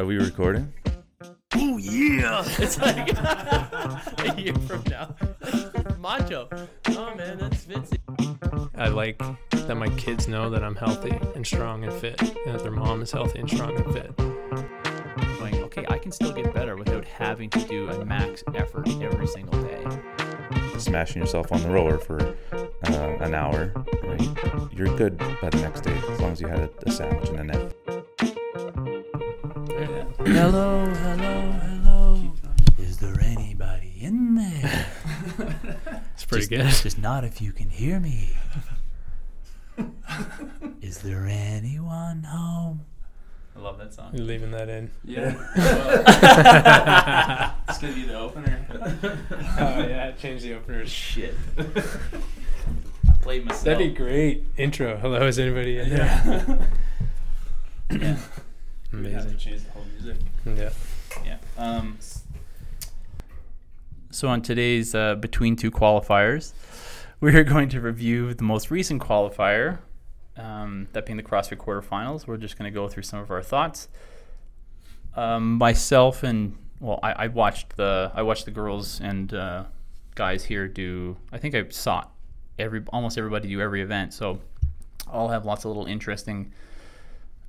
Are we recording? Oh yeah! It's like a year from now. Macho. Oh man, that's Vince. I like that my kids know that I'm healthy and strong and fit, and that their mom is healthy and strong and fit. Going, okay, I can still get better without having to do a max effort every single day. Smashing yourself on the roller for uh, an hour, right? You're good by the next day as long as you had a, a sandwich and a nap. Hello, hello, hello. Is there anybody in there? It's pretty just, good. Just not if you can hear me. Is there anyone home? I love that song. You're leaving that in. Yeah. it's gonna be the opener. Oh yeah, change the opener. Shit. I played myself. That'd be great intro. Hello, is anybody in there? Yeah. We have to Amazing. change the whole music. Yeah. Yeah. Um, so on today's uh, between two qualifiers, we are going to review the most recent qualifier, um, that being the CrossFit quarterfinals. We're just going to go through some of our thoughts. Um, myself and well, I, I watched the I watched the girls and uh, guys here do. I think I saw every almost everybody do every event. So I'll have lots of little interesting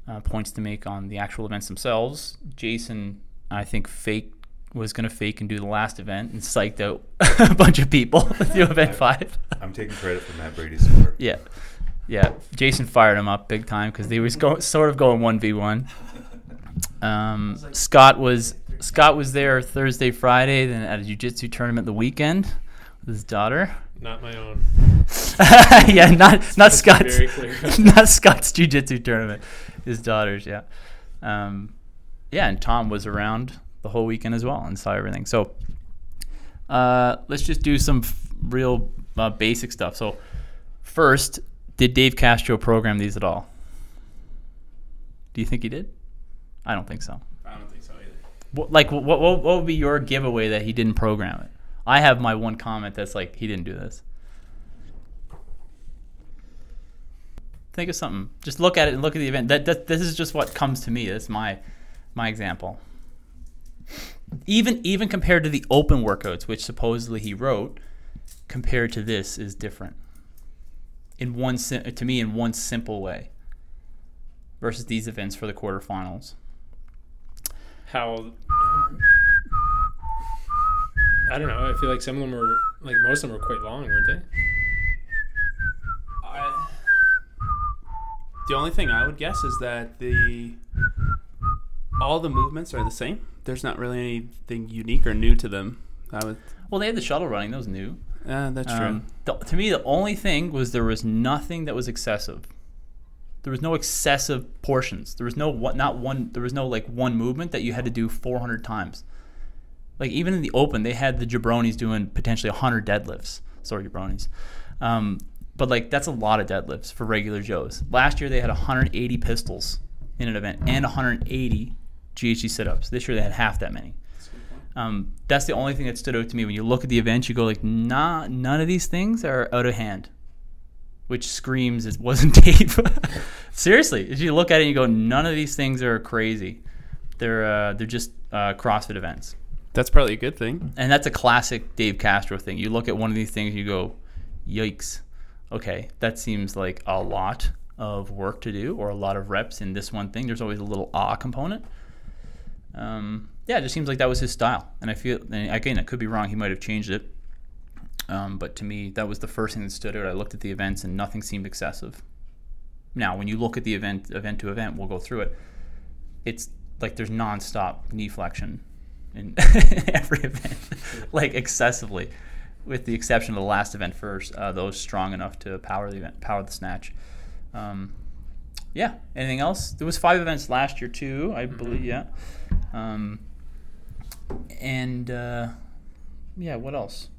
uh, points to make on the actual events themselves. Jason, I think, fake was going to fake and do the last event and psyched out a bunch of people to do event five. I'm taking credit for Matt Brady's score. Yeah, yeah. Jason fired him up big time because they was go, sort of going one v one. Um, Scott was Scott was there Thursday, Friday, then at a jiu-jitsu tournament the weekend with his daughter. Not my own. yeah, not not Let's Scott's very clear. not Scott's jiu-jitsu tournament. His daughter's, yeah. Um, yeah, and Tom was around the whole weekend as well and saw everything. So uh, let's just do some f- real uh, basic stuff. So first, did Dave Castro program these at all? Do you think he did? I don't think so. I don't think so either. What, like, what, what, what would be your giveaway that he didn't program it? I have my one comment that's like, he didn't do this. Think of something. Just look at it and look at the event. That, that this is just what comes to me. That's my my example. Even even compared to the open workouts, which supposedly he wrote, compared to this is different. In one to me, in one simple way. Versus these events for the quarterfinals. How? I don't know. I feel like some of them were like most of them were quite long, weren't they? I, the only thing I would guess is that the all the movements are the same. There's not really anything unique or new to them. I would. Well, they had the shuttle running. That was new. Uh, that's true. Um, the, to me, the only thing was there was nothing that was excessive. There was no excessive portions. There was no what, not one. There was no like one movement that you had to do 400 times. Like even in the open, they had the jabronis doing potentially 100 deadlifts. Sorry, jabronis. Um, but like that's a lot of deadlifts for regular Joes. Last year they had 180 pistols in an event and 180 GHD sit-ups. This year they had half that many. Um, that's the only thing that stood out to me when you look at the event. You go like, nah, none of these things are out of hand, which screams it wasn't tape. Seriously, if you look at it, and you go, none of these things are crazy. They're uh, they're just uh, CrossFit events, That's probably a good thing. and that's a classic Dave Castro thing. You look at one of these things, you go, yikes. Okay, that seems like a lot of work to do, or a lot of reps in this one thing. There's always a little awe component um, yeah, it just seems like that was his style. And I feel, and again, I could be wrong. He might have changed it. Um, but to me, that was the first thing that stood out. I looked at the events and nothing seemed excessive. Now, when you look at the event, event to event, we'll go through it. It's like there's nonstop knee flexion in every event, like excessively, with the exception of the last event first. Uh, those strong enough to power the event, power the snatch. Um, yeah. Anything else? There was five events last year too, I believe. Yeah. Um, and uh, yeah, what else?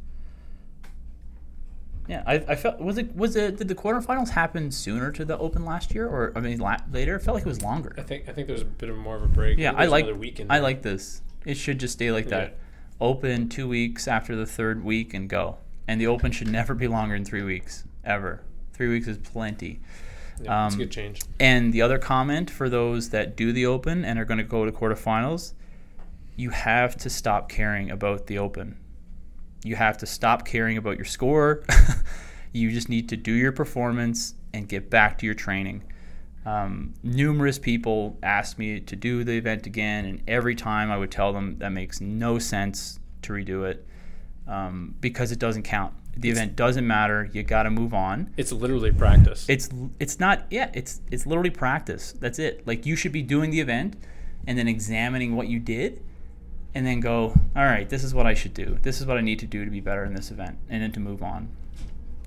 Yeah, I, I felt was it was it did the quarterfinals happen sooner to the Open last year or I mean la- later? It felt like it was longer. I think I think there's a bit of more of a break. Yeah, I like another week I like this. It should just stay like that. Open two weeks after the third week and go. And the Open should never be longer than three weeks ever. Three weeks is plenty. Yeah, it's a Um, good change. And the other comment for those that do the open and are going to go to quarterfinals, you have to stop caring about the open. You have to stop caring about your score. you just need to do your performance and get back to your training. Um, numerous people asked me to do the event again, and every time I would tell them that makes no sense to redo it um, because it doesn't count. The event doesn't matter. You got to move on It's literally practice. it's it's not yeah it's it's literally practice that's it like you should be doing the event and then examining what you did and then go all right this is what i should do this is what i need to do to be better in this event and then to move on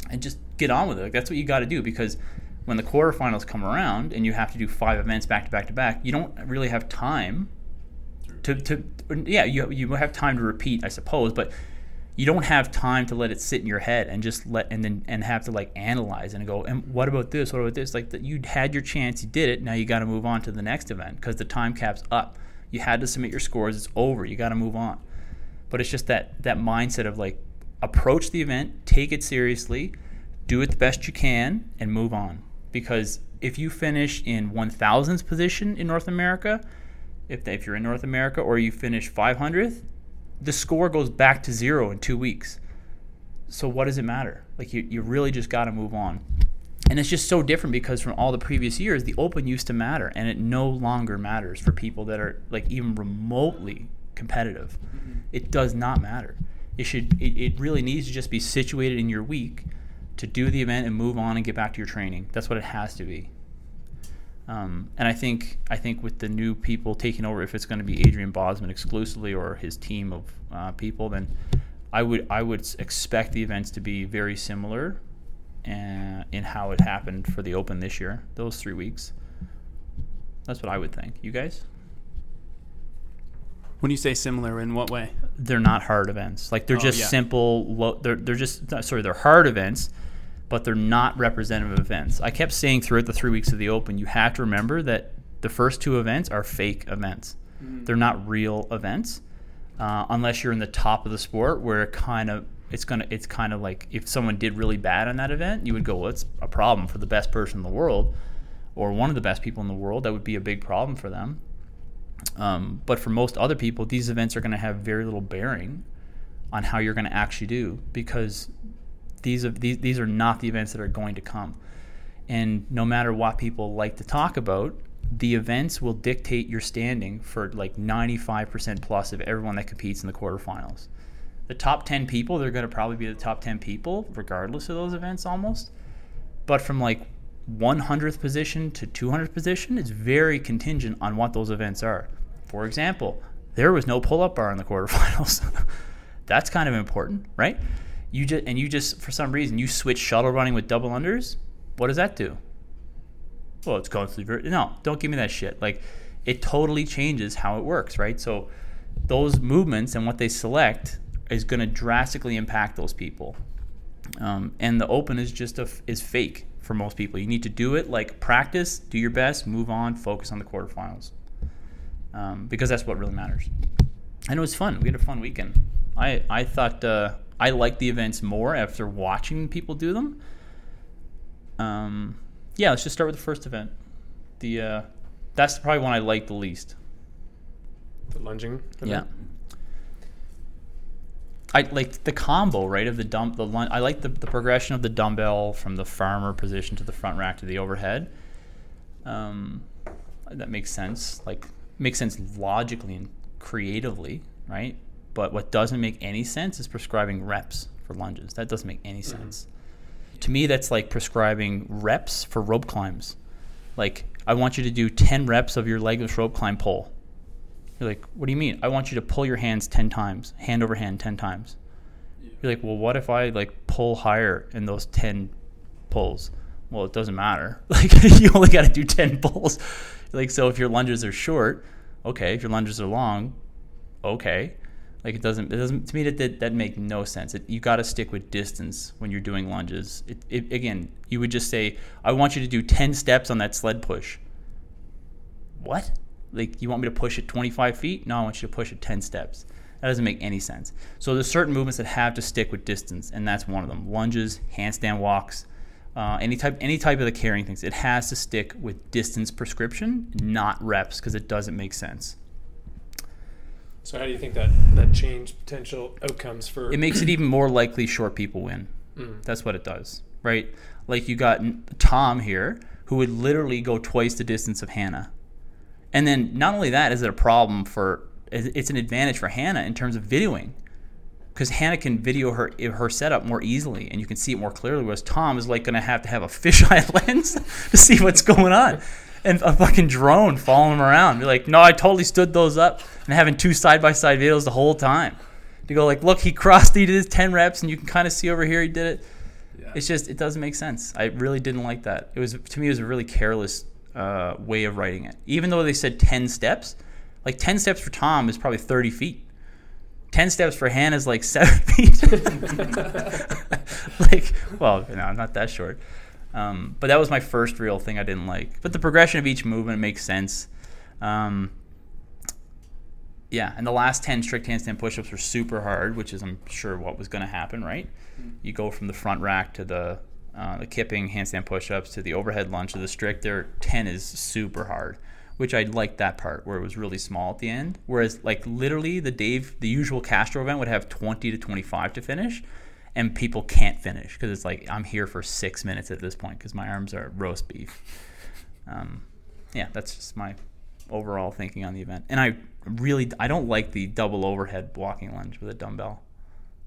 and just get on with it like, that's what you got to do because when the quarterfinals come around and you have to do five events back to back to back you don't really have time to, to yeah you, you have time to repeat i suppose but you don't have time to let it sit in your head and just let and then and have to like analyze and go and what about this? What about this? Like that you had your chance you did it now you got to move on to the next event because the time cap's up. You had to submit your scores it's over you got to move on. But it's just that that mindset of like approach the event take it seriously do it the best you can and move on because if you finish in 1000th position in north america if, if you're in north america or you finish 500th the score goes back to zero in two weeks. So what does it matter? Like you, you really just got to move on. And it's just so different because from all the previous years, the open used to matter, and it no longer matters for people that are like even remotely competitive. Mm-hmm. It does not matter. It should. It, it really needs to just be situated in your week to do the event and move on and get back to your training. That's what it has to be. Um, and I think I think with the new people taking over, if it's going to be Adrian Bozman exclusively or his team of uh, people, then I would I would expect the events to be very similar, uh, in how it happened for the Open this year. Those three weeks. That's what I would think. You guys? When you say similar, in what way? They're not hard events. Like they're Oh, just yeah. simple. Low, they're they're just uh, sorry. They're hard events, but they're not representative events. I kept saying throughout the three weeks of the Open, you have to remember that the first two events are fake events. They're not real events, uh, unless you're in the top of the sport, where it kind of it's gonna it's kind of like if someone did really bad on that event, you would go, well, it's a problem for the best person in the world, or one of the best people in the world. That would be a big problem for them. Um, but for most other people, these events are going to have very little bearing on how you're going to actually do because these these, these are not the events that are going to come. And no matter what people like to talk about, the events will dictate your standing for like 95% plus of everyone that competes in the quarterfinals. The top 10 people, they're going to probably be the top 10 people, regardless of those events almost. But from like 100th position to 200th position, is very contingent on what those events are. For example, there was no pull up bar in the quarterfinals. That's kind of important, right? You just and you just for some reason you switch shuttle running with double unders. What does that do? Well, it's constantly very no. Don't give me that shit. Like it totally changes how it works, right? So those movements and what they select is going to drastically impact those people. Um, and the open is just a, is fake for most people. You need to do it like practice, do your best, move on, focus on the quarterfinals, um, because that's what really matters. And it was fun. We had a fun weekend. I I thought uh, I liked the events more after watching people do them. Um, yeah, let's just start with the first event. The uh, that's probably one I liked the least. The lunging. Yeah. I like the combo, right? Of the dump, the lun- I like the, the progression of the dumbbell from the farmer position to the front rack to the overhead. Um, that makes sense. Like makes sense logically and creatively, right? But what doesn't make any sense is prescribing reps for lunges. That doesn't make any sense. To me, that's like prescribing reps for rope climbs. Like I want you to do ten reps of your legless rope climb pull. You're like, what do you mean? I want you to pull your hands 10 times, hand over hand 10 times. You're like, well, what if I like pull higher in those 10 pulls? Well, it doesn't matter. Like, you only got to do 10 pulls. Like, so if your lunges are short, okay. If your lunges are long, okay. Like, it doesn't, it doesn't, to me, that, that, that make no sense. It, you got to stick with distance when you're doing lunges. It, it, again, you would just say, I want you to do 10 steps on that sled push. What? Like you want me to push it 25 feet no i want you to push it 10 steps that doesn't make any sense so there's certain movements that have to stick with distance and that's one of them lunges handstand walks uh, any type any type of the carrying things, it has to stick with distance prescription, not reps, because it doesn't make sense. So how do you think that that change potential outcomes for? It makes it even more likely short people win. Mm. That's what it does, right? Like you got Tom here, who would literally go twice the distance of Hannah, and then not only that is it a problem for it's an advantage for Hannah in terms of videoing, because Hannah can video her her setup more easily and you can see it more clearly. Whereas Tom is like going to have to have a fisheye lens to see what's going on, and a fucking drone following him around. Be like, no, I totally stood those up, and having two side by side videos the whole time. To go like, look, he crossed, he did his ten reps, and you can kind of see over here he did it. Yeah. It's just it doesn't make sense. I really didn't like that. It was to me it was a really careless uh, way of writing it. Even though they said ten steps, like ten steps for Tom is probably thirty feet. Ten steps for Hannah is like seven feet. like, well, no, I'm not that short. Um, but that was my first real thing I didn't like. But the progression of each movement makes sense. Um, yeah, and the last 10 strict handstand push-ups were super hard, which is I'm sure what was going to happen, right? You go from the front rack to the uh, the kipping handstand push-ups to the overhead lunge to the strict. There, 10 is super hard, which I liked that part where it was really small at the end. Whereas like literally the Dave, the usual Castro event would have 20 to 25 to finish, and people can't finish because it's like I'm here for six minutes at this point because my arms are roast beef. Um, yeah, that's just my overall thinking on the event. And I really I don't like the double overhead walking lunge with a dumbbell.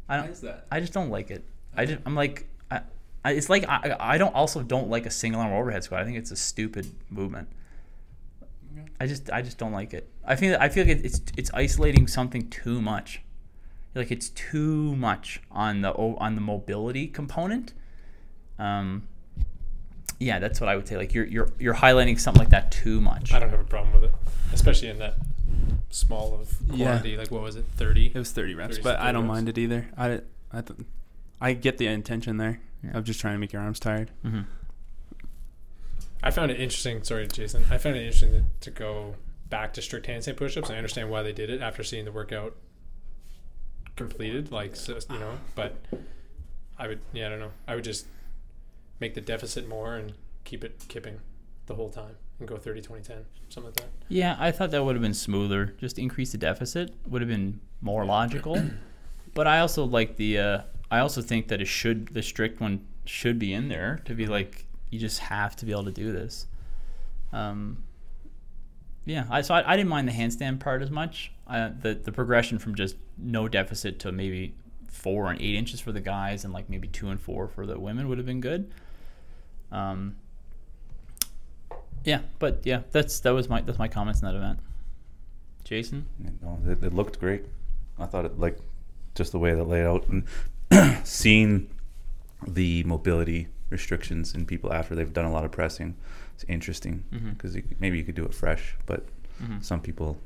I Why don't. is that? I just don't like it. I just I'm like I, I it's like I I don't also don't like a single arm overhead squat. I think it's a stupid movement. I just I just don't like it. I feel I feel like it's it's isolating something too much. Like it's too much on the on the mobility component. Um, yeah, that's what I would say. Like you're you're you're highlighting something like that too much. I don't have a problem with it, especially in that small of Yeah. quantity. Like what was it, thirty? It was 30 reps, 30 but I don't reps. mind it either. I, I, th- I get the intention there Yeah. of just trying to make your arms tired. hmm I found it interesting. Sorry, Jason. I found it interesting to, to go back to strict handstand push-ups. I understand why they did it after seeing the workout completed. Like so, you know, but I would, yeah, I don't know. I would just make the deficit more and keep it kipping the whole time and go 30, 20, 10, something like that. Yeah, I thought that would have been smoother. Just increase the deficit would have been more logical. but I also like the. Uh, I also think that it should the strict one should be in there to be like you just have to be able to do this. Um, yeah, I so I, I didn't mind the handstand part as much. The the progression from just no deficit to maybe four and eight inches for the guys and like maybe two and four for the women would have been good. Um, yeah, but yeah, that's that was my that's my comments in that event. Jason, it, it looked great. I thought it like just the way that laid out and seeing the mobility restrictions in people after they've done a lot of pressing. It's interesting because maybe you could do it fresh, but Mhm. some people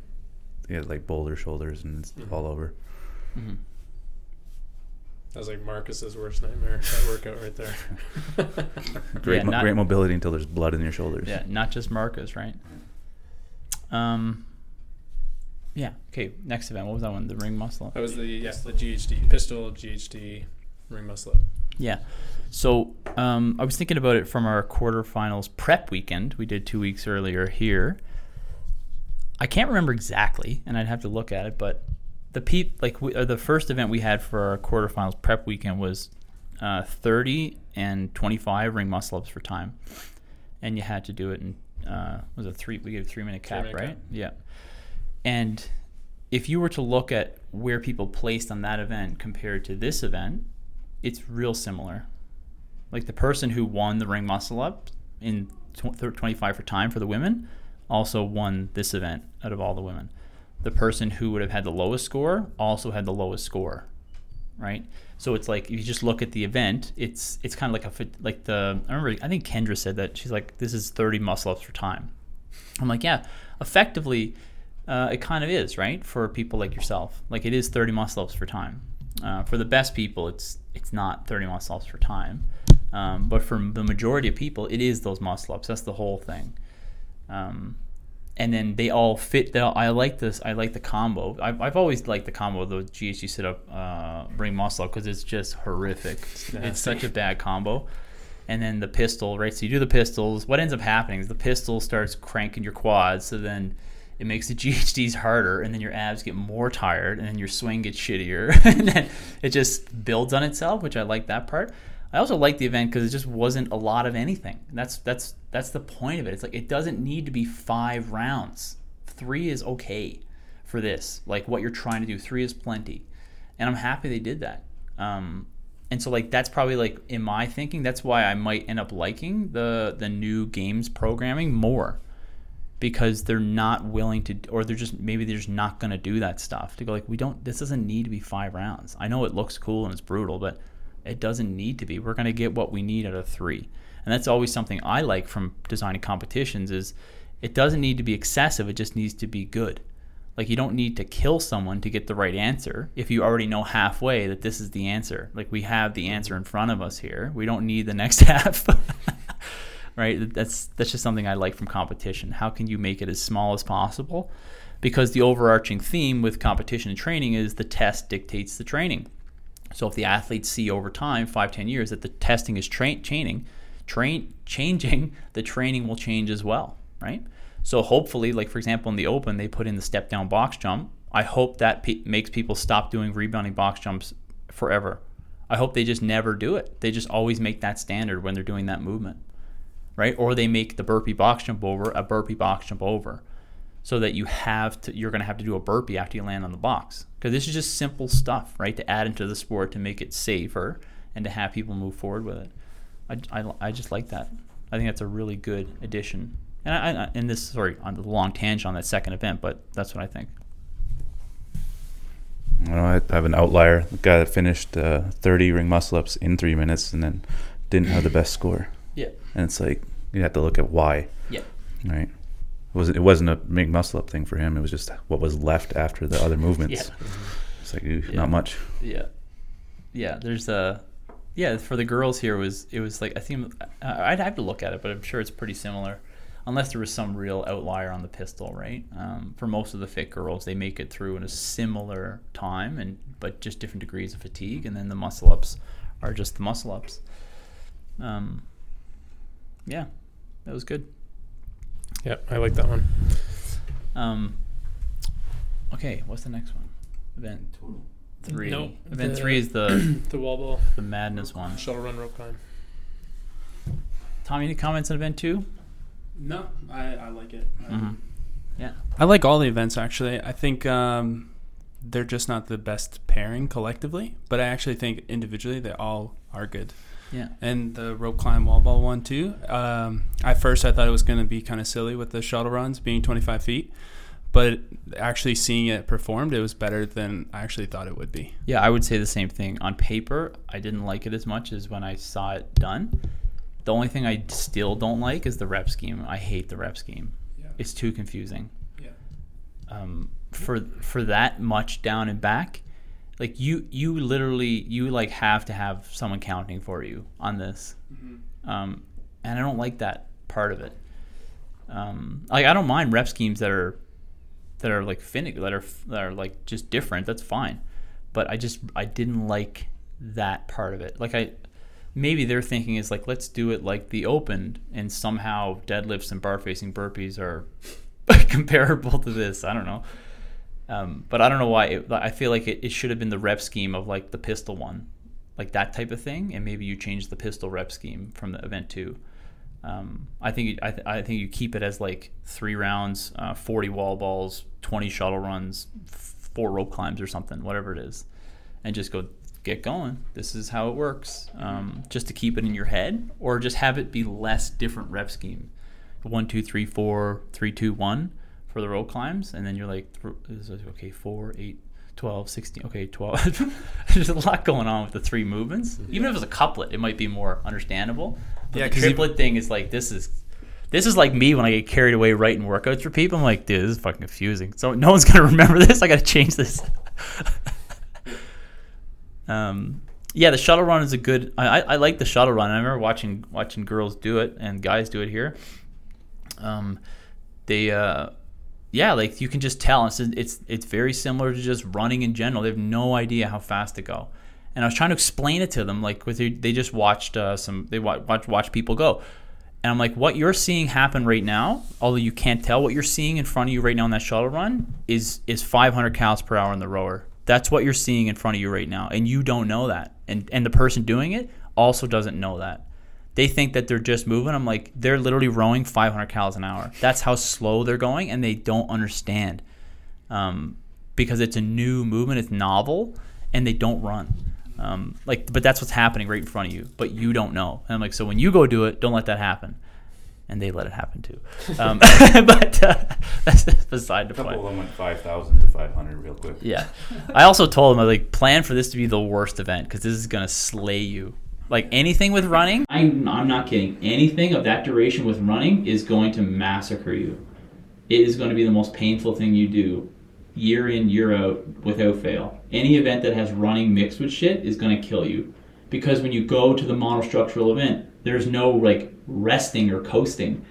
they have like boulder shoulders and it's Mhm. all over. Mhm. That was like Marcus's worst nightmare. That workout right there. Great, Yeah, mo- not- great mobility until there's blood in your shoulders. yeah, not just Marcus, right? Um, yeah. Okay, next event. What was that one? The ring muscle. up? That was the yeah the GHD pistol GHD ring muscle up. Yeah. So um, I was thinking about it from our quarterfinals prep weekend we did two weeks earlier here. I can't remember exactly, and I'd have to look at it, but the peep like we, uh, the first event we had for our quarterfinals prep weekend was uh, 30 and 25 ring muscle ups for time, and you had to do it in uh, was it three? We gave a three minute cap, Three-minute right? cap. Yeah. And if you were to look at where people placed on that event compared to this event, it's real similar. Like the person who won the ring muscle up in 25 for time for the women also won this event out of all the women. The person who would have had the lowest score also had the lowest score, right? So it's like if you just look at the event, it's it's kind of like a like the I remember I think Kendra said that she's like this is 30 muscle ups for time. I'm like yeah, effectively uh, it kind of is right for people like yourself. Like it is 30 muscle ups for time. Uh, for the best people, it's it's not 30 muscle ups for time, um, but for the majority of people, it is those muscle ups. That's the whole thing. Um, and then they all fit. All, I like this. I like the combo. I've, I've always liked the combo of the GHD sit up, uh, ring muscle up because it's just horrific. It's, such a bad combo. and then the pistol, right? So you do the pistols. What ends up happening is the pistol starts cranking your quads, so then it makes the GHDs harder, and then your abs get more tired, and then your swing gets shittier, and then it just builds on itself, which I like that part. I also like the event because it just wasn't a lot of anything. That's that's that's the point of it. It's like it doesn't need to be five rounds. Three is okay for this. Like what you're trying to do, three is plenty, and I'm happy they did that. Um, and so like that's probably like in my thinking, that's why I might end up liking the the new games programming more because they're not willing to or they're just maybe they're just not going to do that stuff. To go like we don't this doesn't need to be five rounds. I know it looks cool and it's brutal but it doesn't need to be. We're going to get what we need out of three. And that's always something i like from designing competitions is it doesn't need to be excessive. It just needs to be good. Like you don't need to kill someone to get the right answer if you already know halfway that this is the answer. Like we have the answer in front of us here. We don't need the next half right? That's that's just something I like from competition. How can you make it as small as possible? Because the overarching theme with competition and training is the test dictates the training. So if the athletes see over time, five, ten years, that the testing is tra- train changing, the training will change as well, right? So hopefully, like for example, in the open, they put in the step down box jump. I hope that makes people stop doing rebounding box jumps forever. I hope they just never do it. They just always make that standard when they're doing that movement right? Or they make the burpee box jump over a burpee box jump over, so that you have to you're going to have to do a burpee after you land on the box because this is just simple stuff, right? To add into the sport to make it safer and to have people move forward with it. I, I, I just like that. I think that's a really good addition. And I, I and this sorry on the long tangent on that second event, but that's what I think. You know, I have an outlier, the guy that finished uh, 30 ring muscle ups in three minutes and then didn't have the best score. Yeah. And it's like you have to look at why. Yeah. Right. It wasn't. It wasn't a big muscle up thing for him. It was just what was left after the other movements. Yeah. It's like ooh, Yeah. not much. Yeah, yeah. There's a yeah for the girls here was it was like I think I'd have to look at it, but I'm sure it's pretty similar, unless there was some real outlier on the pistol, right? Um, for most of the fit girls, they make it through in a similar time, and but just different degrees of fatigue, and then the muscle ups are just the muscle ups. Um, yeah, that was good. Yep, I like that one. Um, okay, what's the next one? Event three. Nope, Event the- three is the The wall ball the madness one. shuttle run rope climb. Tom, any comments on event two? No, I, I like it. Mhm. Yeah. I like all the events actually. I think um, they're just not the best pairing collectively, but I actually think individually they all are good. Yeah. And the rope climb wall ball one too. Um, at first, I thought it was going to be kind of silly with the shuttle runs being 25 feet, but actually seeing it performed, it was better than I actually thought it would be. Yeah, I would say the same thing. On paper, I didn't like it as much as when I saw it done. The only thing I still don't like is the rep scheme. I hate the rep scheme. Yeah. It's too confusing. Yeah. Um, for for that much down and back, like you you literally you like have to have someone counting for you on this. Um, and I don't like that part of it. Um, like I don't mind rep schemes that are that are like finicky, that are that are like just different. That's fine, but I just I didn't like that part of it. Like I maybe their thinking is like let's do it like the opened, and somehow deadlifts and bar facing burpees are comparable to this. I don't know. Um, but I don't know why. It, I feel like it, it should have been the rep scheme of like the pistol one, like that type of thing, and maybe you change the pistol rep scheme from the event two. Um, I think I, th- I think you keep it as like three rounds, uh, forty wall balls, twenty shuttle runs, four rope climbs or something, whatever it is, and just go get going. This is how it works. Um, just to keep it in your head, or just have it be less different rep scheme. One, two, three, four, three, two, one for the rope climbs, and then you're like, th- this is- okay, four, eight, 12, 16, okay, 12. There's a lot going on with the three movements. Even if it was a couplet, it might be more understandable. But Yeah, the triplet thing is like, this is. This is like me when I get carried away writing workouts for people. I'm like, dude, this is fucking confusing. So no one's gonna remember this. I gotta change this. um, yeah, the shuttle run is a good. I, I, I like the shuttle run. I remember watching watching girls do it and guys do it here. Um, they uh, yeah, like you can just tell it's it's it's very similar to just running in general. They have no idea how fast to go, And I was trying to explain it to them, like with they just watched uh, some they watch watch people go, and I'm like, what you're seeing happen right now, although you can't tell, what you're seeing in front of you right now in that shuttle run is is 500 cals per hour in the rower. That's what you're seeing in front of you right now, and you don't know that, and and the person doing it also doesn't know that. They think that they're just moving. I'm like, they're literally rowing 500 cals an hour. That's how slow they're going, and they don't understand um, because it's a new movement, it's novel, and they don't run. Um, like, but that's what's happening right in front of you, but you don't know. And I'm like, so when you go do it, don't let that happen. And they let it happen too. Um, but uh, that's, that's beside the A couple point. of them went 5,000 to 500 real quick. Yeah. I also told them, I was like plan for this to be the worst event because this is gonna slay you. Like anything with running, I'm, I'm not kidding. Anything of that duration with running is going to massacre you. It is going to be the most painful thing you do, year in year out, without fail. Any event that has running mixed with shit is going to kill you, because when you go to the monostructural event, there's no like resting or coasting.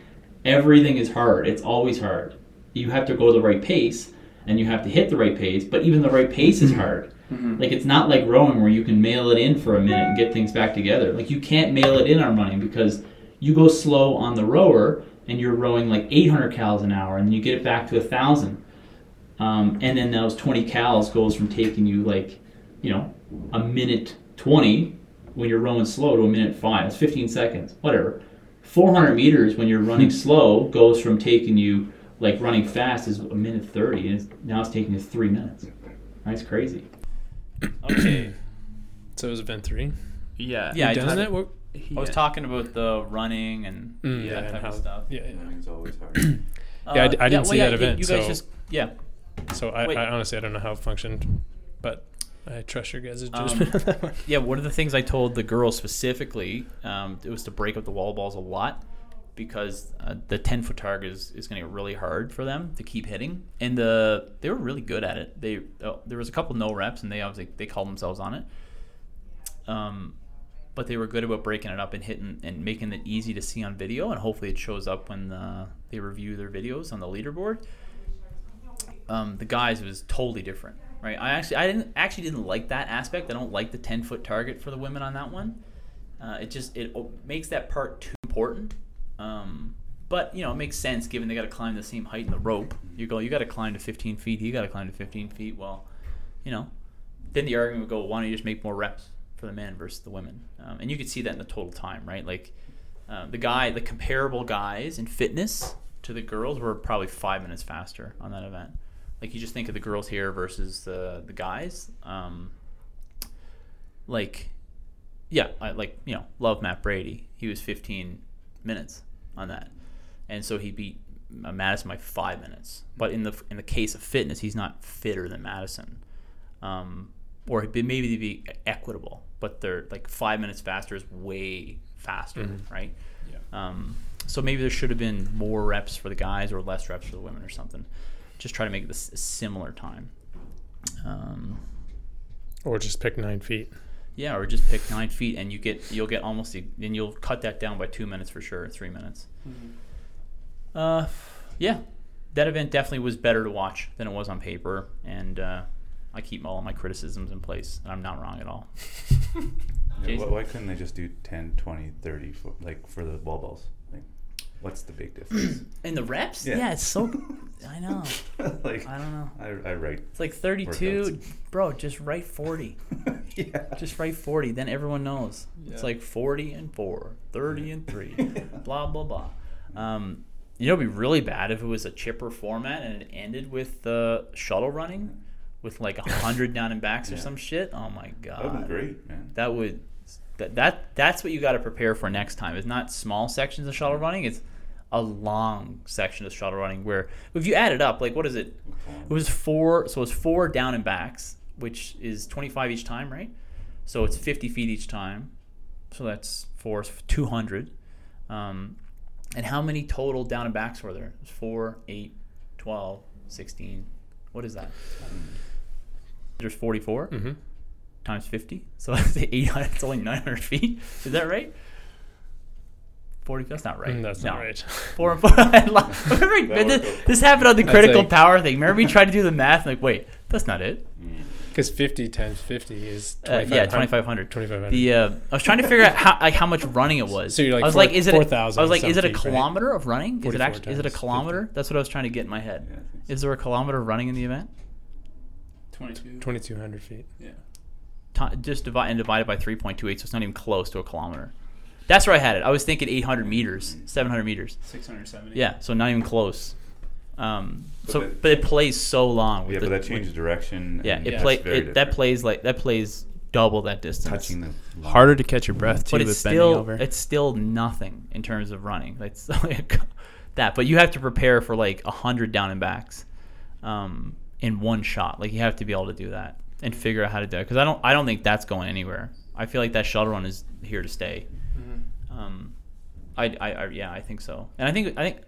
Everything is hard. It's always hard. You have to go the right pace, and you have to hit the right pace. But even the right pace is hmm. hard. Like it's not like rowing where you can mail it in for a minute and get things back together. Like you can't mail it in on running because you go slow on the rower and you're rowing like 800 cals an hour and then you get it back to a thousand. Um, and then those 20 cals goes from taking you like, you know, a minute 20 when you're rowing slow to a minute five. It's 15 seconds, whatever. 400 meters when you're running slow goes from taking you like running fast is a minute 30 and it's, now it's taking you three minutes. That's crazy. Okay. So it was event three. Yeah. Yeah, Yeah. I, doesn't just- it? What, I was talking about the running and Mm, that and type how- of stuff. Yeah, yeah. Running's always hard. Yeah, I d- I didn't see that event, You guys so- just yeah. So I, Wait. I honestly I don't know how it functioned, but I trust your guys' Um, judgment on that one. Yeah, one of the things I told the girls specifically, um, it was to break up the wall balls a lot because uh, the 10 foot target is, is going to get really hard for them to keep hitting. And the they were really good at it. They uh, There was a couple no reps, and they obviously they called themselves on it. Um, but they were good about breaking it up and hitting and making it easy to see on video, and hopefully it shows up when uh, they review their videos on the leaderboard. Um, the guys was totally different, right? I actually I didn't actually didn't like that aspect. I don't like the ten foot target for the women on that one. Uh, it just it makes that part too important. Um, but you know it makes sense given they got to climb the same height in the rope. You go, you got to climb to 15 feet. You got to climb to 15 feet. Well, you know, then the argument would go, why don't you just make more reps for the men versus the women? Um, and you could see that in the total time, right? Like uh, the guy, the comparable guys in fitness to the girls were probably five minutes faster on that event. Like you just think of the girls here versus the the guys. Um, like, yeah, I like you know love Matt Brady. He was 15 minutes on that, and so he beat uh, Madison by five minutes. But in the in the case of fitness, he's not fitter than Madison, um, or maybe they'd be equitable. But they're like five minutes faster is way faster, right? Um, so maybe there should have been more reps for the guys or less reps for the women or something. Just try to make this a similar time. Um, or just pick nine feet. Yeah, or just pick nine feet and you get you'll get almost the- and you'll cut that down by two minutes for sure, three minutes. Uh, yeah, that event definitely was better to watch than it was on paper, and uh, I keep all of my criticisms in place. And I'm not wrong at all. Yeah, why, why couldn't they just do 10, 20, 30 for, like for the wall balls? Like, what's the big difference? In the reps, Yeah. yeah, it's so. I know. like, I don't know. I, I write. It's like 32, bro. Just write 40. yeah. Just write 40, then everyone knows. Yeah. It's like 40 and 4, 30 and 3, blah, blah, blah. Um, you know, it'd be really bad if it was a chipper format and it ended with the shuttle running with like 100 down and backs or some shit. Oh my God. That would be great, man. That would. That, that that's what you got to prepare for next time. It's not small sections of shuttle running. It's a long section of shuttle running where if you add it up, like what is it? It was four. So it's four down and backs, which is 25 each time, right? So it's 50 feet each time. So that's four, 200. Um, and how many total down and backs were there? It was 4, 8, 12, 16. What is that? There's 44 Mm-hmm. times 50. So that's 800. It's only 900 feet. Is that right? 40. That's not right. Mm, that's No. not right. Four and four. I lo- Remember, this, this happened on the critical like- power thing. Remember, we tried to do the math. Like, wait, that's not it. Because 50 times 50 is Uh, yeah, 2,500. 2,500. The uh, I was trying to figure out how like how much running it was. So you're like I was four- like, is it? a- 4,000 I was like, is it a some feet, right? kilometer of running? Is it actually? Is it a times kilometer? That's what I was trying to get in my head. Yeah, I think so. Is there a kilometer of running in the event? 22. 2,200 feet. Yeah. Ti- just divide and divided by 3.28, so it's not even close to a kilometer. That's where I had it. I was thinking 800 meters, 700 meters. 670. Yeah, so not even close. Um, But so, that- but it plays so long. with Yeah, the- but that with- changes direction. Yeah, and it it's play it, that plays like that plays double that distance. touching the. Harder to catch your breath too but with it's bending still over. it's still nothing in terms of running. It's like that, but you have to prepare for like a hundred down and backs um, in one shot. Like you have to be able to do that and figure out how to do it. Because I don't I don't think that's going anywhere. I feel like that shuttle run is here to stay. Um, I, I, I yeah I think so, and I think I think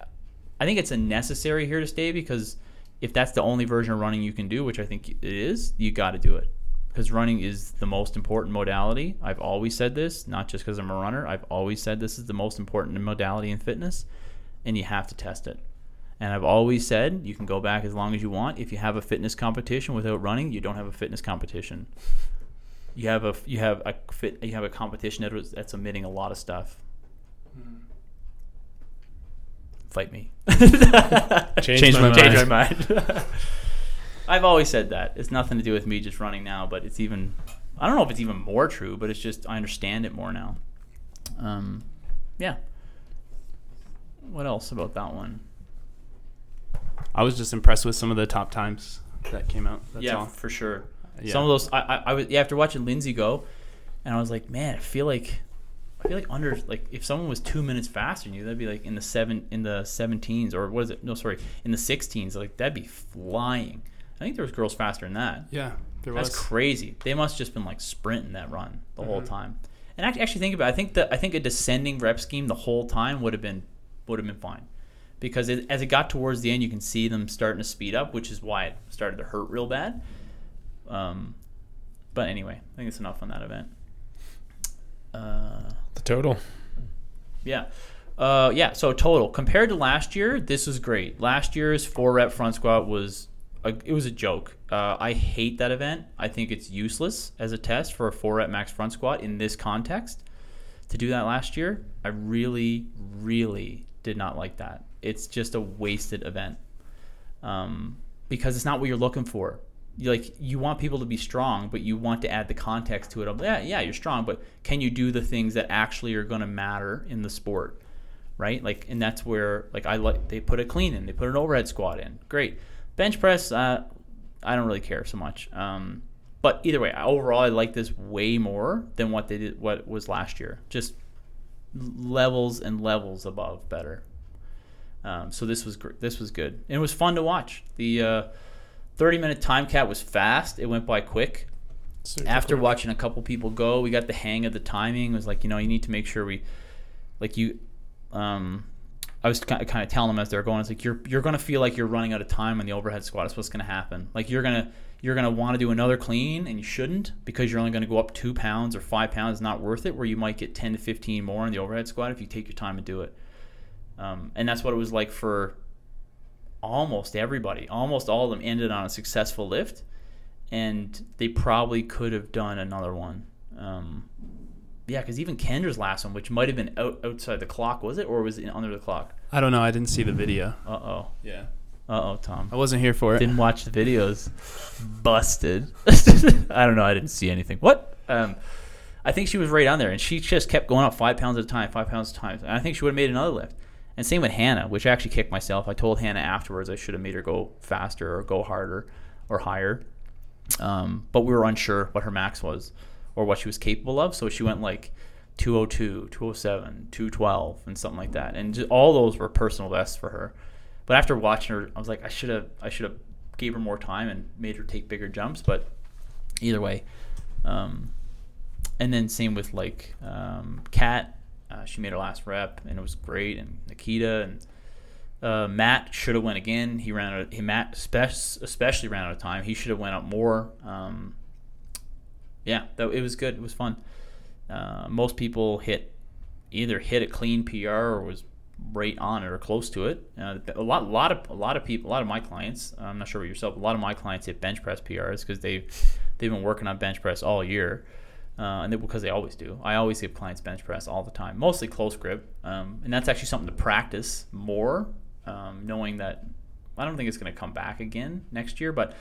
I think it's a necessary here to stay because if that's the only version of running you can do, which I think it is, you got to do it because running is the most important modality. I've always said this, not just because I'm a runner. I've always said this is the most important modality in fitness, and you have to test it. And I've always said you can go back as long as you want. If you have a fitness competition without running, you don't have a fitness competition. You have a you have a fit you have a competition that was, that's emitting a lot of stuff. Fight me. Change, Change my, my mind. Change my mind. I've always said that. It's nothing to do with me just running now, but it's even I don't know if it's even more true, but it's just I understand it more now. Um, yeah. What else about that one? I was just impressed with some of the top times that came out. That's yeah, all. for sure. Yeah. Some of those I, I, I was yeah, after watching Lindsay go, and I was like, man, I feel like I feel like under like if someone was two minutes faster than you, that'd be like in the seven in the seventeens or what is it? No, sorry, in the sixteens. Like that'd be flying. I think there was girls faster than that. Yeah, there That's was. crazy. They must just been like sprinting that run the whole Mhm. time. And act- actually think about it. I think that I think a descending rep scheme the whole time would have been would have been fine. Because it, as it got towards the end, you can see them starting to speed up, which is why it started to hurt real bad. Um, but anyway, I think it's enough on that event. Uh, The total. yeah. Uh, yeah, so total compared to last year, this was great. Last year's four rep front squat was a, it was a joke. Uh, I hate that event. I think it's useless as a test for a four rep max front squat in this context. To do that last year, I really, really did not like that. It's just a wasted event um, because it's not what you're looking for. Like you want people to be strong, but you want to add the context to it. Of yeah, yeah, you're strong, but can you do the things that actually are going to matter in the sport, right? Like, and that's where like I like they put a clean in, they put an overhead squat in, great. Bench press, uh, I don't really care so much. Um, but either way, overall, I like this way more than what they did, what was last year. Just levels and levels above better. Um, so this was gr- this was good, and it was fun to watch. The uh, 30 minute time cap was fast; it went by quick. Super After quick. watching a couple people go, we got the hang of the timing. It was like you know you need to make sure we, like you, um, I was kind of, telling them as they were going, it's like you're you're gonna feel like you're running out of time on the overhead squat. That's what's gonna happen. Like you're gonna you're gonna want to do another clean and you shouldn't because you're only gonna go up two pounds or five pounds. It's not worth it. Where you might get 10 to 15 more in the overhead squat if you take your time to do it. Um, and that's what it was like for almost everybody. Almost all of them ended on a successful lift, and they probably could have done another one. Um, yeah, because even Kendra's last one, which might have been out, outside the clock, was it, or was it under the clock? I don't know. I didn't see the video. Uh oh. Yeah. Uh oh, Tom. I wasn't here for it. Didn't watch the videos. Busted. I don't know. I didn't see anything. What? Um, I think she was right on there, and she just kept going up five pounds at a time, five pounds at a time. And I think she would have made another lift. And same with Hannah, which I actually kicked myself. I told Hannah afterwards I should have made her go faster or go harder or higher. Um, but we were unsure what her max was or what she was capable of. So she went like 202, 207, 212, and something like that. And just, all those were personal bests for her. But after watching her, I was like, I should have, I should have gave her more time and made her take bigger jumps. But either way, um, and then same with like um, Kat. Uh, she made her last rep and it was great. And Nikita and uh, Matt should have went again. He ran out. He Matt spe- especially ran out of time. He should have went up more. Um, yeah, that, it was good. It was fun. Uh, most people hit either hit a clean PR or was right on it or close to it. Uh, a lot, lot of, a lot of people, a lot of my clients. I'm not sure about yourself. A lot of my clients hit bench press PRs because they've they've been working on bench press all year, uh, and they, because they always do. I always give clients bench press all the time, mostly close grip, um, and that's actually something to practice more, um, knowing that I don't think it's going to come back again next year, but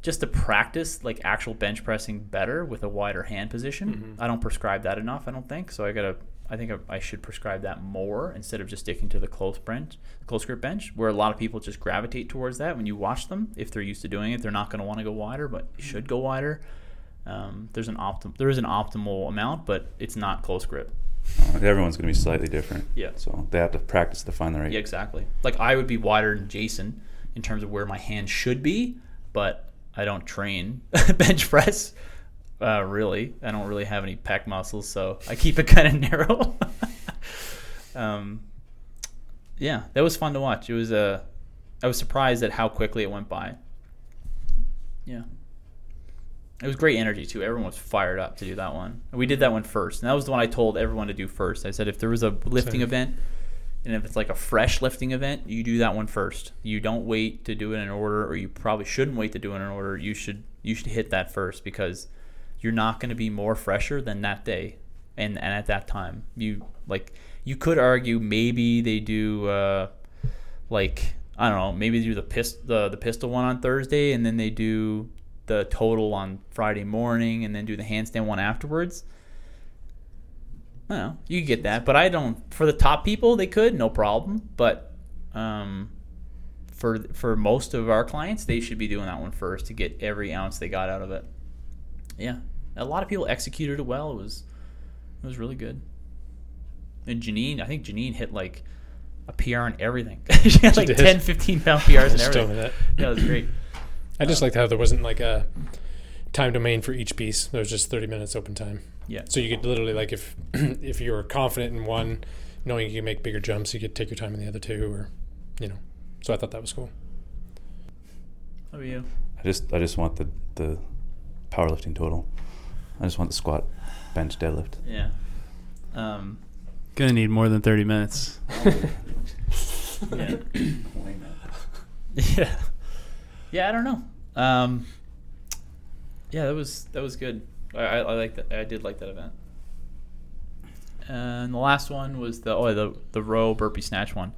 just to practice like actual bench pressing better with a wider hand position. I don't prescribe that enough. I don't think so. I gotta. I think I, I should prescribe that more instead of just sticking to the close bench, close grip bench, where a lot of people just gravitate towards that. When you watch them, if they're used to doing it, they're not going to want to go wider, but you should go wider. Um, there's an optim. There is an optimal amount, but it's not close grip. Uh, Everyone's going to be slightly different. Yeah. So they have to practice to find the right. Yeah, exactly. Like I would be wider than Jason in terms of where my hand should be, but I don't train bench press. Uh, really, I don't really have any pec muscles, so I keep it kind of narrow. um, yeah, that was fun to watch. It was Uh, I was surprised at how quickly it went by. Yeah. It was great energy too. Everyone was fired up to do that one. We did that one first. And that was the one I told everyone to do first. I said if there was a lifting Same. event and if it's like a fresh lifting event, you do that one first. You don't wait to do it in order or you probably shouldn't wait to do it in order. You should you should hit that first because you're not going to be more fresher than that day and and at that time. You like you could argue maybe they do uh like I don't know, maybe they do the pist the the pistol one on Thursday and then they do the total on Friday morning and then do the handstand one afterwards. I. You get that, but I don't. For the top people, they could, no problem. But um, for for most of our clients, they should be doing that one first to get every ounce they got out of it. Yeah, a lot of people executed it well. It was it was really good. And Janine, I think Janine hit like a PR on everything. she had like did. 10, 15 pound PRs and everything. that. Yeah, it was great. I just liked how there wasn't like a time domain for each piece. There was just 30 minutes open time. Yeah. So you could literally like if if you were confident in one, knowing you could make bigger jumps, you could take your time in the other two, or you know. So I thought that was cool. How about you? I just I just want the the powerlifting total. I just want the squat, bench, deadlift. Yeah. Um, Gonna need more than 30 minutes. yeah. yeah. Yeah, I don't know. Um, yeah, that was that was good. I, I, I like that. I did like that event. And the last one was the oh the the row burpee snatch one.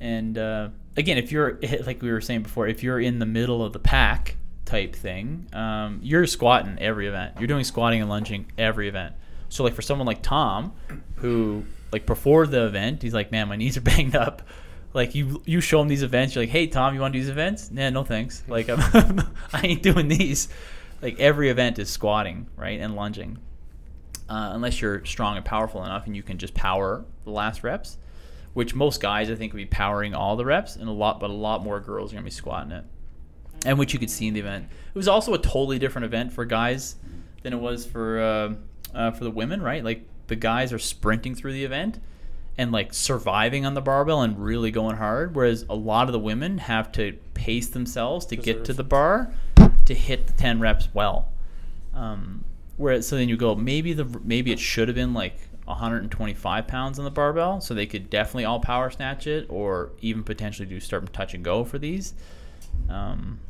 And uh, again, if you're like we were saying before, if you're in the middle of the pack type thing, um, you're squatting every event. You're doing squatting and lunging every event. So like for someone like Tom, who like before the event, he's like, man, my knees are banged up. Like you, you show him these events. You're like, hey Tom, you want to do these events? Nah, no thanks. Like I'm, I ain't doing these. Like every event is squatting, right, and lunging, uh, unless you're strong and powerful enough, and you can just power the last reps. Which most guys, I think, would be powering all the reps, and a lot, but a lot more girls are gonna be squatting it and which you could see in the event. It was also a totally different event for guys than it was for uh, uh, for the women, right? Like the guys are sprinting through the event and like surviving on the barbell and really going hard, whereas a lot of the women have to pace themselves to get to the bar to hit the ten reps well. Um, whereas so then you go maybe the maybe it should have been like 125 pounds on the barbell, so they could definitely all power snatch it, or even potentially do start touch and go for these. Um,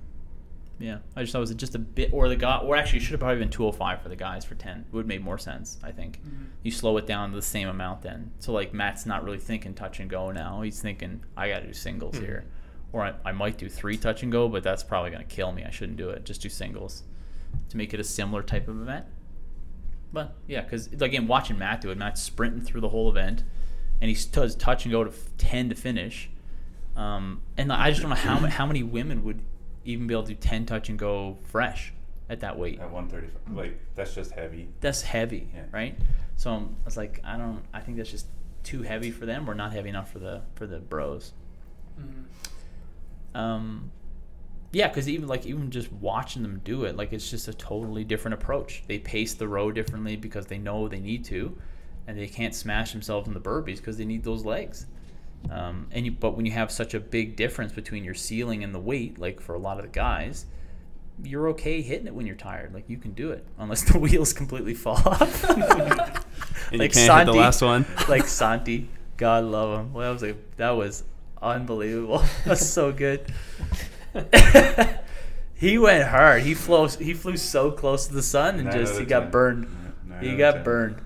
yeah, I just thought it was just a bit, or the guy, or actually, it should have probably been 205 for the guys for 10. It would make more sense, I think. You slow it down to the same amount then. So, like, Matt's not really thinking touch and go now. He's thinking, I got to do singles here. Or I, I might do three touch and go, but that's probably going to kill me. I shouldn't do it. Just do singles to make it a similar type of event. But, yeah, because, again, watching Matt do it, Matt's sprinting through the whole event, and he does touch and go to 10 to finish. Um, and I just don't know how, how many women would even be able to do 10 touch and go fresh at that weight. At 135, like that's just heavy. That's heavy, Yeah. right? So um, I was like, I don't, I think that's just too heavy for them or not heavy enough for the for the bros. Um, yeah, because even like even just watching them do it, like it's just a totally different approach. They pace the row differently because they know they need to, and they can't smash themselves in the burpees because they need those legs. Um, and you, but when you have such a big difference between your ceiling and the weight, like for a lot of the guys, you're okay hitting it when you're tired. Like you can do it unless the wheels completely fall off. And Like you can't hit the Santi. last one. like Santi. God love him. Well, that was a, that was unbelievable. That's so good. he went hard. He flew he flew so close to the sun and Nine just he got 10. burned. Yeah, nine He got 10. burned.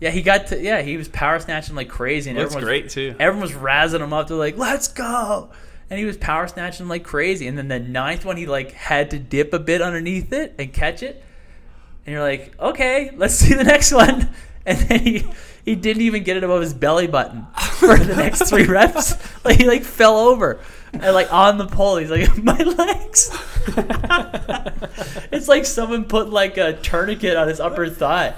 Yeah, he got to yeah, he was power snatching like crazy and Looks everyone great too. everyone was razzing him up. They're like, "Let's go!" And he was power snatching like crazy. And then the ninth one, he like had to dip a bit underneath it and catch it. And you're like, "Okay, let's see the next one." And then he he didn't even get it above his belly button for the next three reps. Like he like fell over and like on the pole. He's like, "My legs." it's like someone put like a tourniquet on his upper thigh.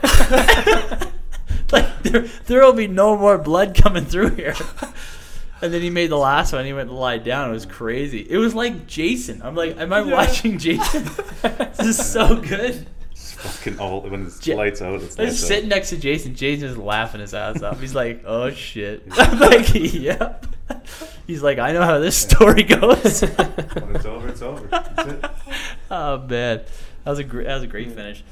Like there, there will be no more blood coming through here. And then he made the last one. He went to lie down. It was crazy. It was like Jason. I'm like, am I watching Jason? this is so good. It's fucking all when it's Ja- lights out. It's I was lights out. sitting next to Jason. Jason's laughing his ass off. He's like, "Oh shit!" I'm like, "Yep." He's like, "I know how this story goes." When it's over, it's over. That's it. oh man, that was a great that was a great finish.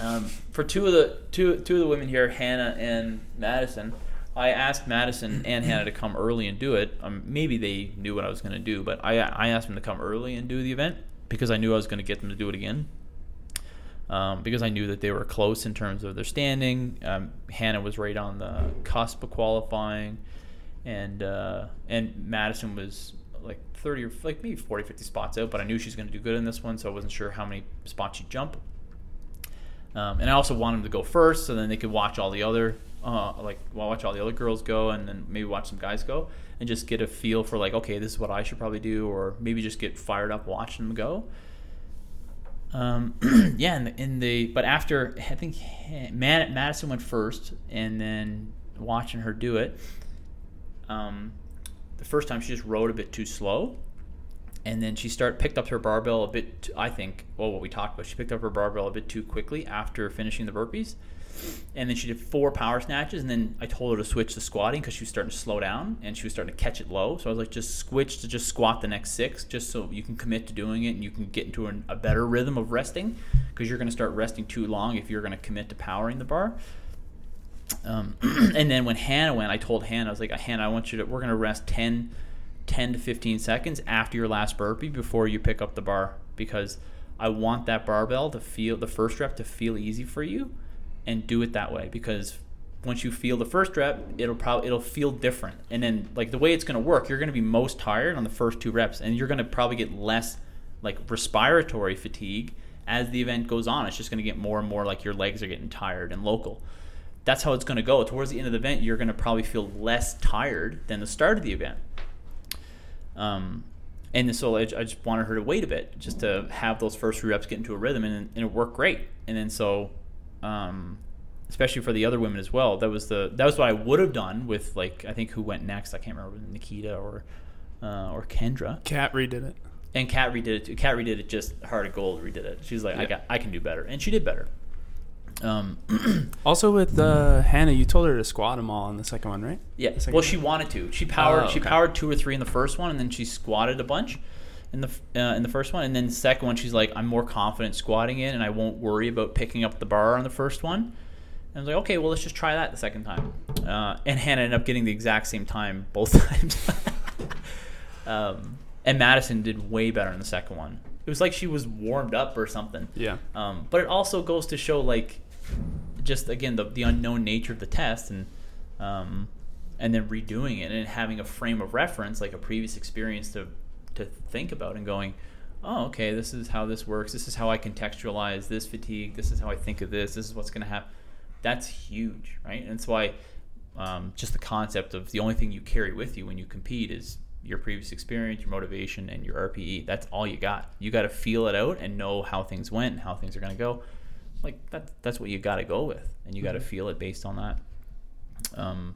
Um, for two of the two two of the women here, Hannah and Madison, I asked Madison and Hannah to come early and do it. Um, maybe they knew what I was going to do, but I I asked them to come early and do the event because I knew I was going to get them to do it again. Um, because I knew that they were close in terms of their standing. Um, Hannah was right on the cusp of qualifying, and uh, and Madison was like 30 or like maybe 40, 50 spots out, but I knew she was going to do good in this one, so I wasn't sure how many spots she'd jump. Um, and I also want them to go first, so then they could watch all the other, uh, like watch all the other girls go, and then maybe watch some guys go, and just get a feel for like, okay, this is what I should probably do, or maybe just get fired up watching them go. Um, yeah, in the, in the but after I think Mad- Madison went first, and then watching her do it, um, the first time she just rode a bit too slow, and then she start picked up her barbell a bit. I think well, what we talked about, she picked up her barbell a bit too quickly after finishing the burpees, and then she did four power snatches, and then I told her to switch to squatting because she was starting to slow down and she was starting to catch it low. So I was like, just switch to just squat the next six, just so you can commit to doing it and you can get into an, a better rhythm of resting because you're going to start resting too long if you're going to commit to powering the bar. Um, and then when Hannah went, I told Hannah, I was like, Hannah, I want you to, we're going to rest 10, 10 to 15 seconds after your last burpee before you pick up the bar because I want that barbell to feel, the first rep to feel easy for you and do it that way because once you feel the first rep, it'll probably it'll feel different. And then like the way it's going to work, you're going to be most tired on the first two reps, and you're going to probably get less like respiratory fatigue as the event goes on. It's just going to get more and more like your legs are getting tired and local. That's how it's going to go. Towards the end of the event, you're going to probably feel less tired than the start of the event. Um, and so I, I just wanted her to wait a bit, just to have those first three reps get into a rhythm, and, and it worked great. And then so um, especially for the other women as well. That was the that was what I would have done with like I think who went next. I can't remember Nikita or uh, or Kendra. Cat redid it. And Cat redid it. Too. Kat redid it just heart of gold. Redid it. She was like, I got I can do better, and she did better. Um, Also with uh, Hannah, you told her to squat them all in the second one, right? Yeah. Well, one? she wanted to. She powered. Oh, She powered two or three in the first one, and then she squatted a bunch in the uh, in the first one, and then the second one, she's like, I'm more confident squatting in, and I won't worry about picking up the bar on the first one. And I was like, okay, well, let's just try that the second time. Uh, and Hannah ended up getting the exact same time both times. um, and Madison did way better in the second one. It was like she was warmed up or something. Yeah. Um, but it also goes to show like just again the, the unknown nature of the test and um, and then redoing it and having a frame of reference like a previous experience to to think about and going oh okay this is how this works this is how I contextualize this fatigue this is how I think of this this is what's going to happen that's huge right and that's why um, just the concept of the only thing you carry with you when you compete is your previous experience, your motivation, and your RPE. That's all you got. You got to feel it out and know how things went and how things are going to go. Like that, that's what you got to go with, and you got to feel it based on that. Um,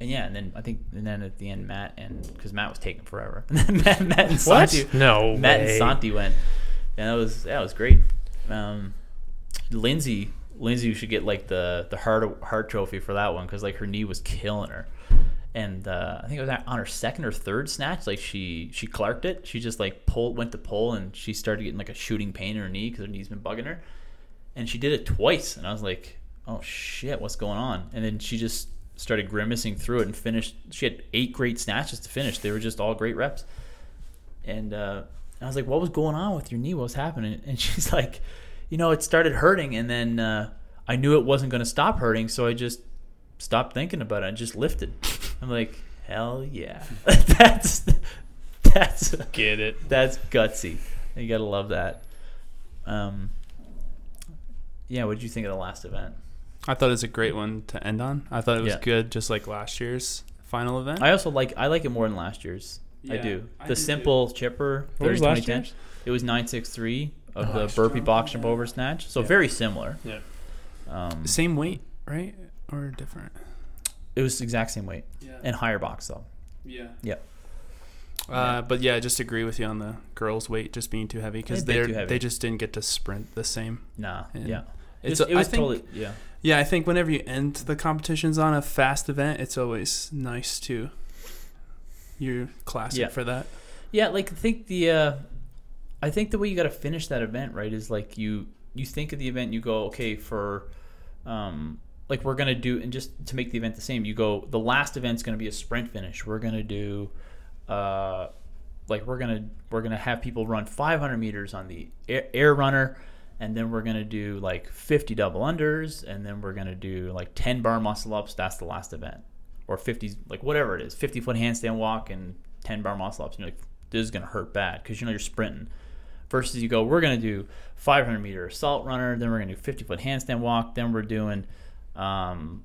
and yeah, and then I think, and then at the end, Matt and because Matt was taking forever, and Matt, Matt and What? Santi, No Matt way. and Santi went, and that was that was great. Um, Lindsay, Lindsay should get like the the heart heart trophy for that one because like her knee was killing her, and uh, I think it was on her second or third snatch. Like she she clarked it. She just like pulled went to pull and she started getting like a shooting pain in her knee because her knee's been bugging her, and she did it twice. And I was like, oh shit, what's going on? And then she just started grimacing through it and finished. She had eight great snatches to finish. They were just all great reps. And uh, I was like, "What was going on with your knee? What was happening?" And she's like, "You know, it started hurting, and then uh, I knew it wasn't going to stop hurting, so I just stopped thinking about it and just lifted." I'm like, "Hell yeah, that's that's Get it? that's gutsy. You gotta love that." Um, yeah, what did you think of the last event? I thought it was a great one to end on. I thought it was Yeah. good, just like last year's final event. I also like I like it more than last year's. I Yeah, do. I The do too. simple chipper What 30 was last 2010. year's? It was 963 of Oh, the burpee box jump over snatch. So Yeah. very similar. Yeah. Um, Same weight, right? Or different? it was the exact same weight Yeah. and higher box though. yeah. Yeah. Uh, but yeah, I just agree with you on the girls' weight just being too heavy because they they just didn't get to sprint the same. Nah. And yeah. It's It was, it I was think, totally yeah. yeah. I think whenever you end the competitions on a fast event, it's always nice to. You're classic Yeah. for that. Yeah, like I think the uh I think the way you got to finish that event, right, is like you you think of the event, you go, okay, for um like we're gonna do, and just to make the event the same, you go. The last event's gonna be a sprint finish. We're gonna do, uh, like we're gonna we're gonna have people run 500 meters on the air, air runner, and then we're gonna do like 50 double unders, and then we're gonna do like 10 bar muscle ups. That's the last event, or 50 like whatever it is, 50 foot handstand walk and 10 bar muscle ups. And you're like, this is gonna hurt bad because you know you're sprinting versus you go, we're to do 500 meter assault runner, then we're to do 50 foot handstand walk, then we're doing um,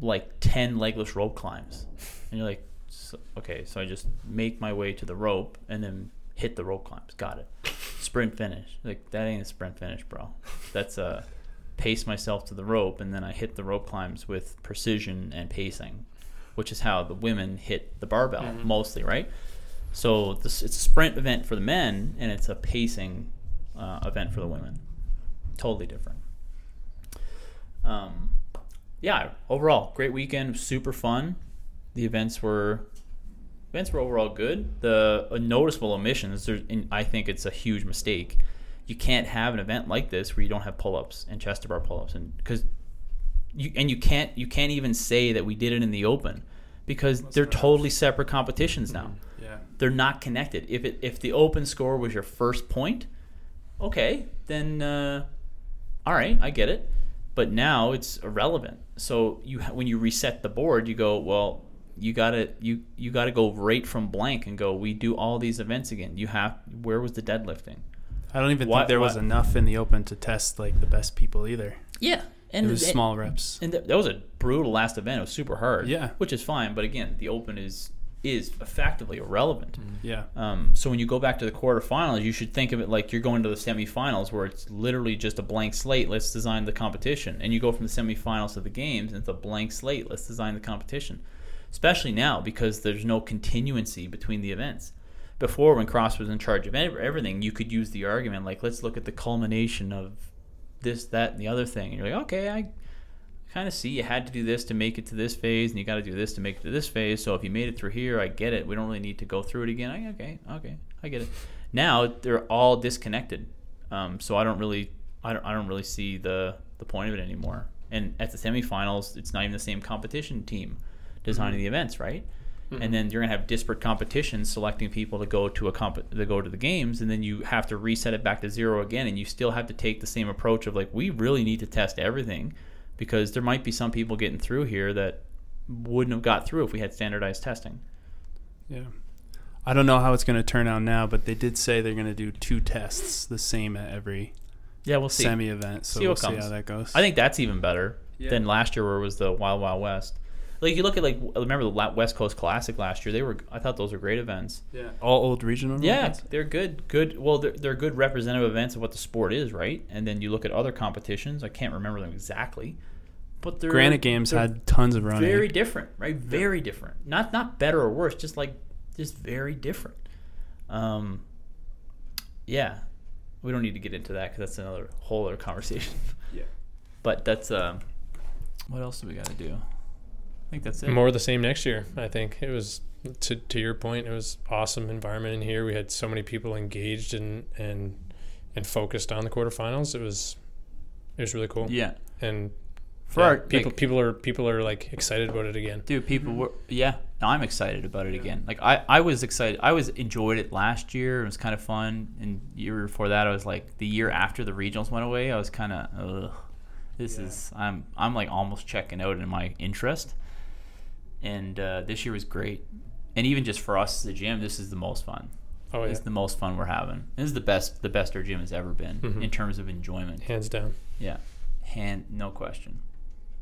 like 10 legless rope climbs. And you're like, so, okay, so I just make my way to the rope and then hit the rope climbs. Got it. Sprint finish. Like, that ain't a sprint finish, bro. That's a pace myself to the rope and then I hit the rope climbs with precision and pacing, which is how the women hit the barbell mostly, right? So this it's a sprint event for the men, and it's a pacing uh, event for the women. Totally different. Um, yeah. Overall, great weekend. Super fun. The events were events were overall good. The uh, noticeable omissions. I think it's a huge mistake. You can't have an event like this where you don't have pull-ups and chest to bar pull-ups, and because you and you can't you can't even say that we did it in the open because they're totally separate competitions now Yeah. they're not connected. If it if the open score was your first point, okay, then uh, all right, I get it. But now it's irrelevant. So you when you reset the board, you go well. You gotta you you gotta go right from blank and go. We do all these events again. You have where was the deadlifting? I don't even Why- think there was enough in the open to test like the best people either. Yeah, and it was and- small reps. And th- that was a brutal last event. It was super hard. Yeah. which is fine. But again, the open is is effectively irrelevant. Yeah. Um, so when you go back to the quarterfinals, you should think of it like you're going to the semifinals, where it's literally just a blank slate. Let's design the competition, and you go from the semifinals to the games, and it's a blank slate. Let's design the competition. Especially now because there's no continuancy between the events. Before, when Cross was in charge of everything, you could use the argument like, let's look at the culmination of this, that, and the other thing. And you're like, okay, I kind of see you had to do this to make it to this phase, and you got to do this to make it to this phase. So if you made it through here, I get it. We don't really need to go through it again. I, okay, okay, I get it. Now they're all disconnected, um, so I don't really, I don't, I don't really see the the point of it anymore. And at the semifinals, it's not even the same competition team designing mm-hmm. the events, right? And mm-hmm. then you're gonna have disparate competitions selecting people to go to a comp to go to the games, and then you have to reset it back to zero again, and you still have to take the same approach of like we really need to test everything because there might be some people getting through here that wouldn't have got through if we had standardized testing. Yeah. I don't know how it's going to turn out now, but they did say they're going to do two tests, the same at every Yeah, we'll see. semi event. So See we'll what see comes. how that goes. I think that's even better Yeah. than last year, where it was the Wild Wild West. Like you look at like remember the West Coast Classic last year? They were I thought those were great events. yeah. all old regional. Yeah, events? they're good. Good. Well, they're, they're good representative events of what the sport is, right? And then you look at other competitions. I can't remember them exactly, but they're Granite Games they're had tons of running. very different, right? Very different. Not not better or worse, just like just very different. Um, yeah, we don't need to get into that because that's another whole other conversation. Yeah. But that's um, what else do we got to do? I think that's it. More of the same next year. I think it was to to your point. It was awesome environment in here. We had so many people engaged and and and focused on the quarterfinals. It was it was really cool. Yeah. And For Yeah, our people, like, people are people are like excited about it again. dude, people mm-hmm. were yeah. No, I'm excited about it again. Like I, I was excited. I was enjoyed it last year. It was kind of fun. And year before that, I was like the year after the regionals went away. I was kind of ugh. This is I'm I'm like almost checking out in my interest. And uh, this year was great. And even just for us as a gym, this is the most fun. Oh yeah, It's the most fun we're having. This is the best the best our gym has ever been Mhm. in terms of enjoyment. hands down. Yeah, hand no question.